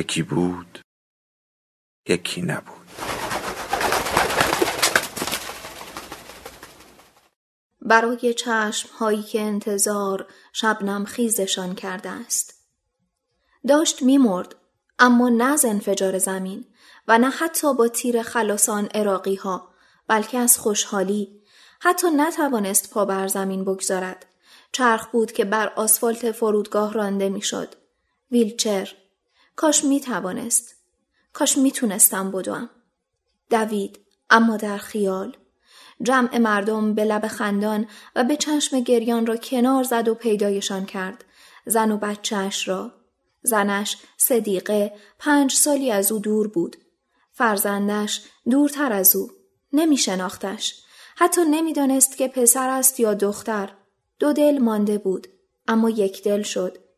یکی بود یکی نبود. برای چشم هایی که انتظار شبنم خیزشان کرده است. داشت میمرد اما نه از انفجار زمین و نه حتی با تیر خلاصان اراقی ها بلکه از خوشحالی حتی نتوانست پا بر زمین بگذارد. چرخ بود که بر آسفالت فرودگاه رانده می‌شد. ویلچر کاش می توانست. کاش می تونستم بدوم. دوید اما در خیال. جمع مردم به لب خندان و به چشم گریان را کنار زد و پیدایشان کرد. زن و بچهش را. زنش صدیقه پنج سالی از او دور بود. فرزندش دورتر از او. نمی شناختش. حتی نمی‌دانست که پسر است یا دختر. دو دل مانده بود. اما یک دل شد.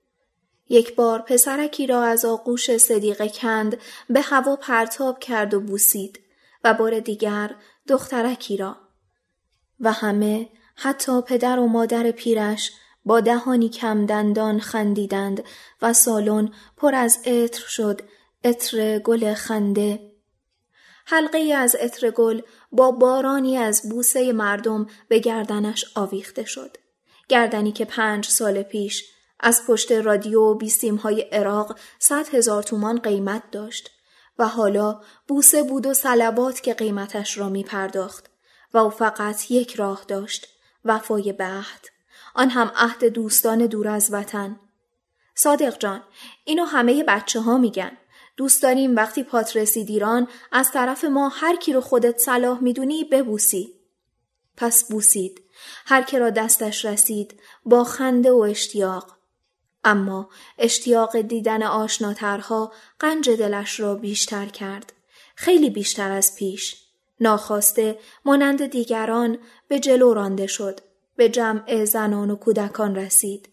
یک بار پسرکی را از آغوش صدیقه کند به هوا پرتاب کرد و بوسید و بار دیگر دخترکی را. و همه حتی پدر و مادر پیرش با دهانی کم دندان خندیدند و سالن پر از عطر شد عطر گل خنده. حلقه از عطر گل با بارانی از بوسه مردم به گردنش آویخته شد. گردنی که پنج سال پیش از پشت رادیو و بیسیم های عراق صد هزار تومان قیمت داشت و حالا بوسه بود و سلبات که قیمتش را می پرداخت و او فقط یک راه داشت وفای به عهد آن هم عهد دوستان دور از وطن. صادق جان اینو همه بچه ها میگن. دوست داریم وقتی پات رسید ایران از طرف ما هر کی رو خودت صلاح می‌دونی ببوسی. پس بوسید. هر که را دستش رسید با خنده و اشتیاق. اما اشتیاق دیدن آشناترها قنج دلش را بیشتر کرد. خیلی بیشتر از پیش. ناخواسته مانند دیگران به جلو رانده شد. به جمع زنان و کودکان رسید.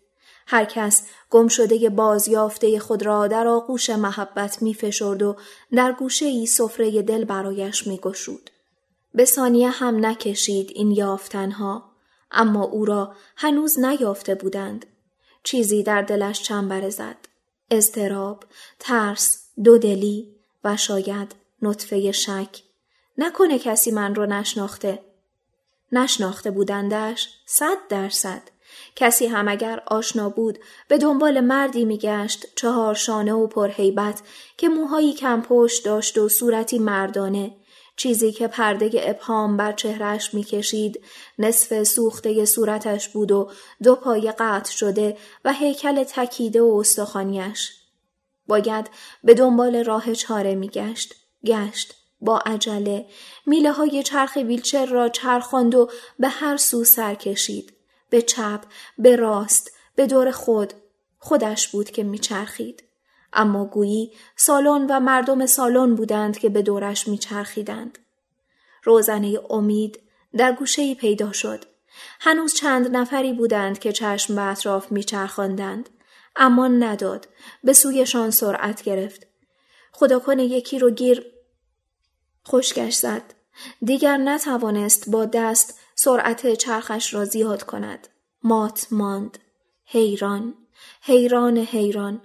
هر کس گم شده بازیافته خود را در آغوش محبت می فشرد و در گوشه ای سفره دل برایش می گشود. به ثانیه هم نکشید این یافتنها اما او را هنوز نیافته بودند. چیزی در دلش چنبره زد. اضطراب، ترس، دودلی و شاید نطفه شک. نکنه کسی من رو نشناخته. نشناخته بودندش صد درصد. کسی هم اگر آشنا بود به دنبال مردی میگشت چهار شانه و پرهیبت که موهایی کم پشت داشت و صورتی مردانه چیزی که پرده ابهام بر چهرش می‌کشید نصف سوخته صورتش بود و دو پای قطع شده و هیکل تکیده و استخوانیش باید به دنبال راه چاره میگشت. گشت با عجله. میله های چرخ ویلچر را چرخاند و به هر سو سر کشید. به چپ به راست به دور خود. خودش بود که میچرخید. اما گویی سالن و مردم سالن بودند که به دورش میچرخیدند. روزنه امید در گوشه پیدا شد. هنوز چند نفری بودند که چشم به اطراف میچرخاندند. اما نداد. به سویشان سرعت گرفت. خدا کنه یکی رو گیر خشکش زد. دیگر نتوانست با دست سرعت چرخش را زیاد کند. مات ماند. حیران. حیران حیران.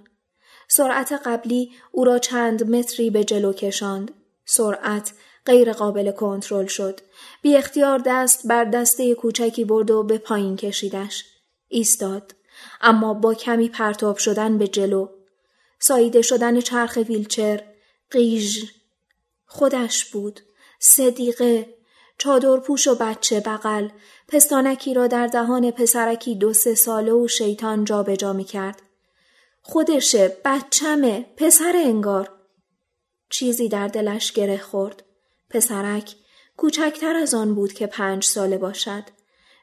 سرعت قبلی او را چند متری به جلو کشاند. سرعت غیر قابل کنترل شد. بی اختیار دست بر دسته کوچکی برد و به پایین کشیدش. ایستاد. اما با کمی پرتاب شدن به جلو. ساییده شدن چرخ ویلچر. قیژ. خودش بود. صدیقه. چادر پوش و بچه بغل. پستانکی را در دهان پسرکی دو سه ساله و شیطان جابجا جا می کرد. خودشه بچمه پسر انگار. چیزی در دلش گره خورد. پسرک کوچکتر از آن بود که پنج ساله باشد.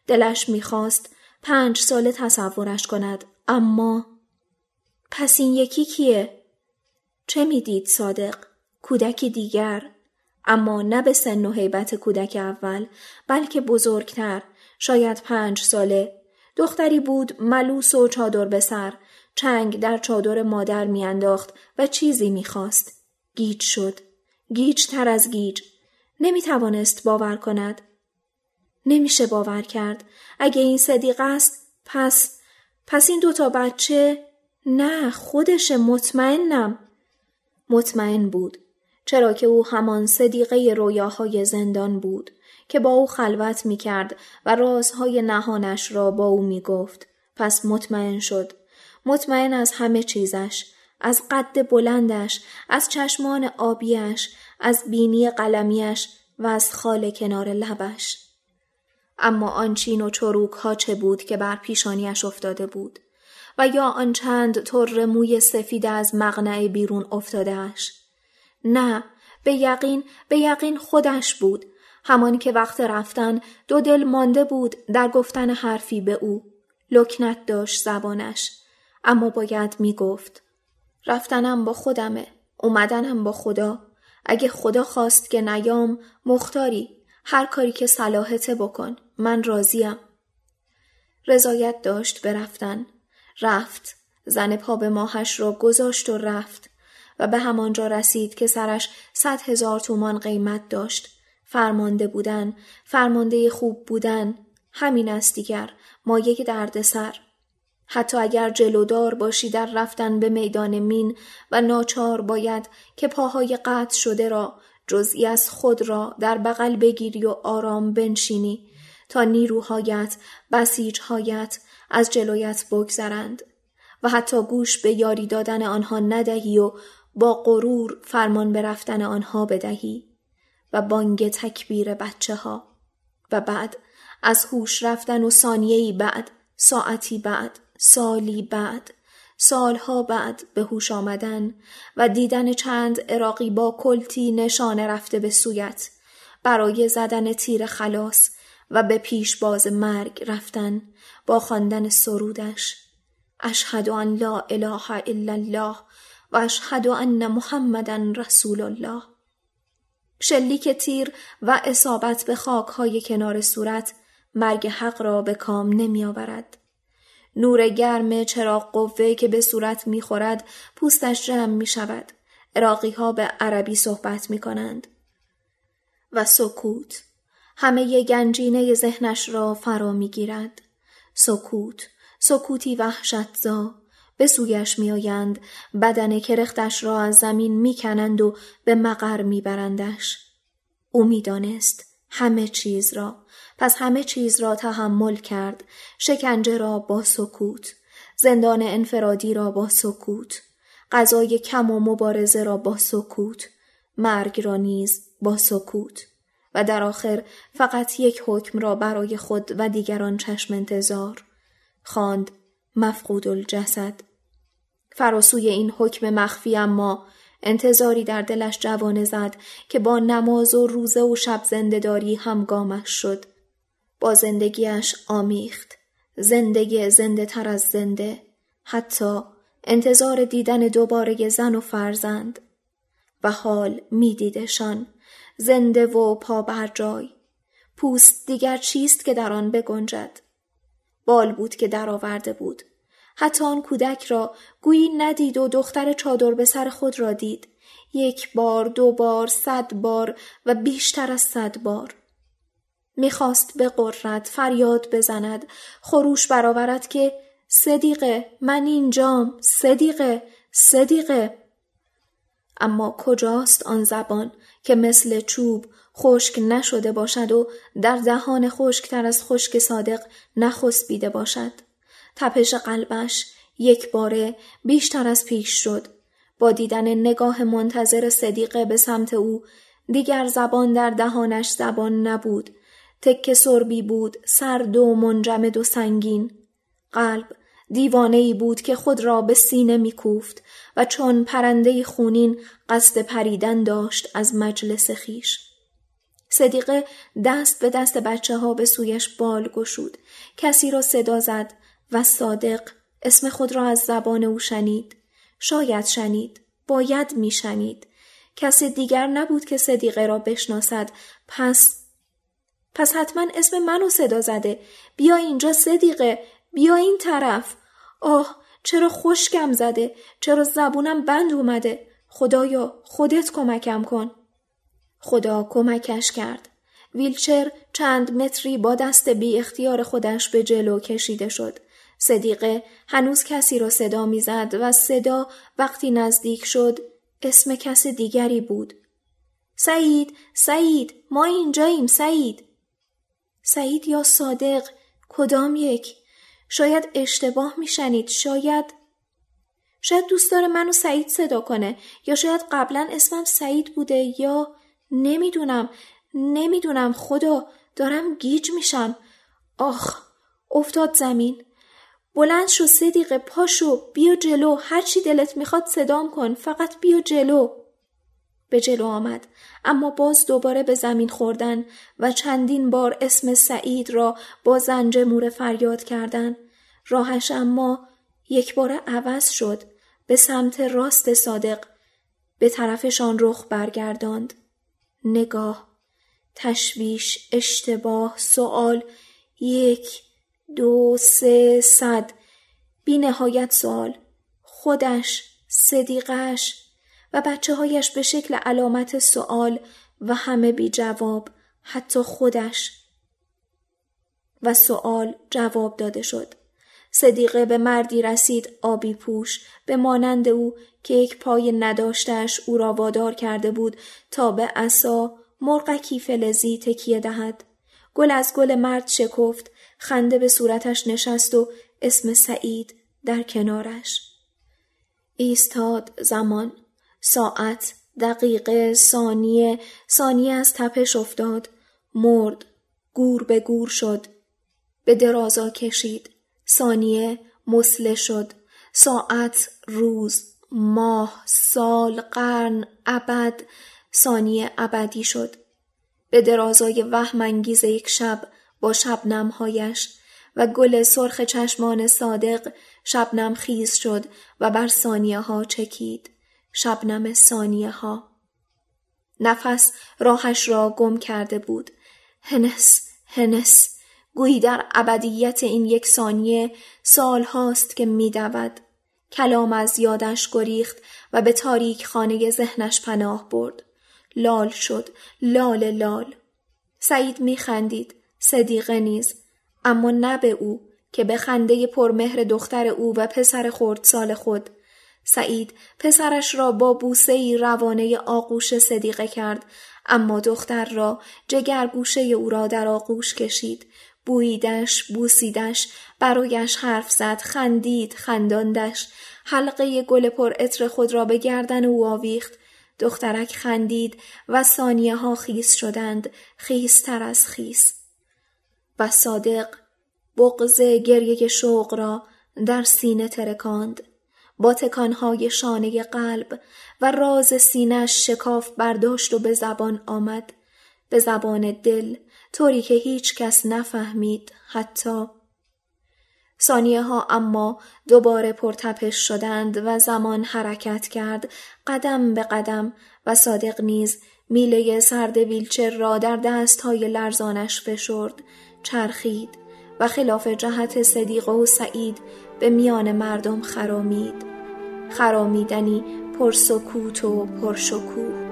دلش می‌خواست پنج ساله تصورش کند اما پس این یکی کیه؟ چه می‌دید صادق؟ کودکی دیگر. اما نه به سن و حیبت کودک اول بلکه بزرگتر. شاید پنج ساله. دختری بود ملوس و چادر به سر. چنگ در چادر مادر میانداخت و چیزی می‌خواست. گیج شد. گیج تر از گیج. نمی توانست باور کند. نمیشه باور کرد. اگه این صدیق است پس پس این دوتا بچه نه خودش مطمئنم. مطمئن بود. چرا که او همان صدیقه رویاهای زندان بود که با او خلوت می کرد و رازهای نهانش را با او می گفت. پس مطمئن شد. مطمئن از همه چیزش. از قد بلندش، از چشمان آبیش، از بینی قلمیش و از خال کنار لبش. اما آن چین و چروک ها چه بود که بر پیشانیش افتاده بود و یا آن چند تر موی سفید از مغنع بیرون افتادهش. نه به یقین به یقین خودش بود همان که وقت رفتن دو دل مانده بود در گفتن حرفی به او لکنت داشت زبانش اما باید می گفت رفتنم با خودمه اومدنم با خدا. اگه خدا خواست که نیام مختاری هر کاری که صلاحته بکن من راضیم. رضایت داشت برفتن رفت زن پا به ماهش را گذاشت و رفت و به همانجا رسید که سرش صد هزار تومان قیمت داشت. فرمانده بودن فرمانده خوب بودن همین است دیگر مایه دردسر. حتی اگر جلودار باشی در رفتن به میدان مین و ناچار باید که پاهای قطع شده را جزئی از خود را در بغل بگیری و آرام بنشینی تا نیروهایت بسیجهایت از جلویت بگذرند و حتی گوش به یاری دادن آنها ندهی و با غرور فرمان به رفتن آنها بدهی و بانگ تکبیر بچه ها و بعد از هوش رفتن و ثانیه‌ای بعد ساعتی بعد سالی بعد سالها بعد به هوش آمدن و دیدن چند عراقی با کلتی نشانه رفته به سویت برای زدن تیر خلاص و به پیش باز مرگ رفتن با خواندن سرودش اشهد ان لا اله الا الله و اشهد ان محمدا رسول الله شلیک تیر و اصابت به های کنار صورت مرگ حق را به کام نمی آورد. نور گرم چراغ قوه که به صورت می خورد پوستش جمع می شود. اراقی ها به عربی صحبت می کنند. و سکوت همه گنجینه ذهنش را فرا می گیرد. سکوت سکوتی وحشتزا به سویش میآیند بدن کرختش را از زمین می‌کنند و به مقر میبرندش او می‌دانست همه چیز را پس همه چیز را تحمل کرد. شکنجه را با سکوت. زندان انفرادی را با سکوت. غذای کم و مبارزه را با سکوت. مرگ را نیز با سکوت. و در آخر فقط یک حکم را برای خود و دیگران چشم انتظار. خواند مفقود الجسد. فراسوی این حکم مخفی اما انتظاری در دلش جوانه زد که با نماز و روزه و شب زندهداری همگامش شد. با زندگیش آمیخت. زندگی زنده تر از زنده. حتی انتظار دیدن دوباره زن و فرزند. و حال میدیدشان زنده و پا بر جای. پوست دیگر چیست که در آن بگنجد؟ بال بود که درآورده بود. حتی آن کودک را گویی ندید و دختر چادر به سر خود را دید یک بار دو بار صد بار و بیشتر از صد بار می‌خواست بقرد فریاد بزند خروش برآورد که صدیقه من اینجام صدیقه صدیقه اما کجاست آن زبان که مثل چوب خشک نشده باشد و در دهان خشکتر از خشک صادق نخسبیده باشد تپش قلبش یک باره بیشتر از پیش شد. با دیدن نگاه منتظر صدیقه به سمت او دیگر زبان در دهانش زبان نبود. تک سربی بود سرد و منجمد و سنگین. قلب دیوانه ای بود که خود را به سینه میکوفت و چون پرنده خونین قصد پریدن داشت از مجلس خیش. صدیقه دست به دست بچه ها به سویش بال گشود. کسی را صدا زد و صادق اسم خود را از زبان او شنید. شاید شنید. باید میشنید. کسی دیگر نبود که صدیقه را بشناسد. پس پس حتما اسم منو صدا زده. بیا اینجا صدیقه. بیا این طرف. آه چرا خشکم زده. چرا زبونم بند اومده. خدایا خودت کمکم کن. خدا کمکش کرد. ویلچر چند متری با دست بی اختیار خودش به جلو کشیده شد. صدیقه هنوز کسی را صدا می‌زد و صدا وقتی نزدیک شد اسم کس دیگری بود. سعید، سعید، ما اینجاییم سعید. سعید یا صادق، کدام یک؟ شاید اشتباه میشنید، شاید شاید دوست داره منو سعید صدا کنه یا شاید قبلا اسمم سعید بوده یا نمی‌دونم نمی‌دونم خدا دارم گیج میشم. آخ افتاد زمین. بلند شو صدیقه پاشو بیا جلو هرچی دلت می‌خواد صدام کن فقط بیا جلو. به جلو آمد. اما باز دوباره به زمین خوردن و چندین بار اسم سعید را با زنج مور فریاد کردن. راهش اما یک بار عوض شد. به سمت راست صادق. به طرفشان رخ برگرداند. نگاه تشویش اشتباه سوال یک دو سه صد. بی نهایت سوال خودش صدیقش و بچه هایش به شکل علامت سوال و همه بی جواب حتی خودش. و سوال جواب داده شد. صدیقه به مردی رسید آبی پوش به مانند او که یک پای نداشتش او را وادار کرده بود تا به عصا مرغکی فلزی تکیه دهد. گل از گل مرد شکفت خنده به صورتش نشست و اسم سعید در کنارش. ایستاد زمان. ساعت دقیقه ثانیه. ثانیه از تپش افتاد. مرد. گور به گور شد. به درازا کشید. ثانیه مسله شد. ساعت روز ماه سال قرن ابد. ثانیه ابدی شد. به درازای وهم انگیز یک شب با شبنمهایش و گل سرخ چشمان صادق شبنم خیز شد و بر ثانیه ها چکید. شبنم ثانیه ها نفس راهش را گم کرده بود. هنس هنس گویی در ابدیت این یک ثانیه سال هاست که میدود. کلام از یادش گریخت و به تاریک خانه ذهنش پناه برد. لال شد لال لال. سعید میخندید صدیقه نیز. اما نه به او که به خنده پرمهر دختر او و پسر خردسال خود سعید پسرش را با بوسه ای روانه آغوش صدیقه کرد اما دختر را جگر گوشه او را در آغوش کشید. بویدش بوسیدش برایش حرف زد خندید خنداندش. حلقه گل پر عطر خود را به گردن او آویخت. دخترک خندید و ثانیه ها خیس شدند خیستر از خیس. و صادق بغز گریه شوق را در سینه ترکاند. با تکانهای شانه قلب و راز سینش شکاف برداشت و به زبان آمد. به زبان دل طوری که هیچ کس نفهمید حتی. ثانیه ها اما دوباره پرتپش شدند و زمان حرکت کرد. قدم به قدم و صادق نیز میله سرد ویلچر را در دست های لرزانش فشرد چرخید و خلاف جهت صدیق و سعید به میان مردم خرامید. خرامیدنی پرسکوت و پرشکوه.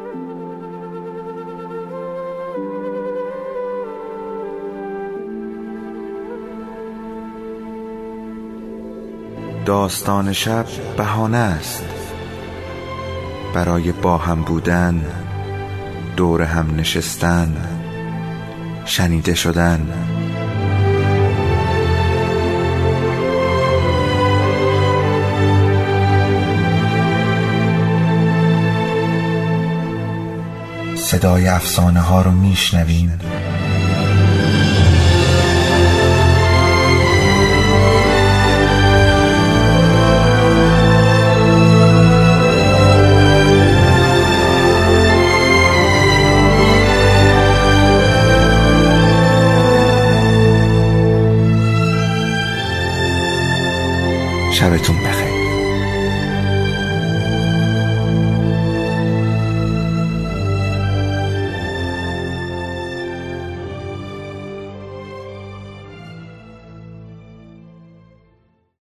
داستان شب بهانه است. برای با هم بودن دور هم نشستن شنیده شدن. صدای افسانه ها رو میشنویم.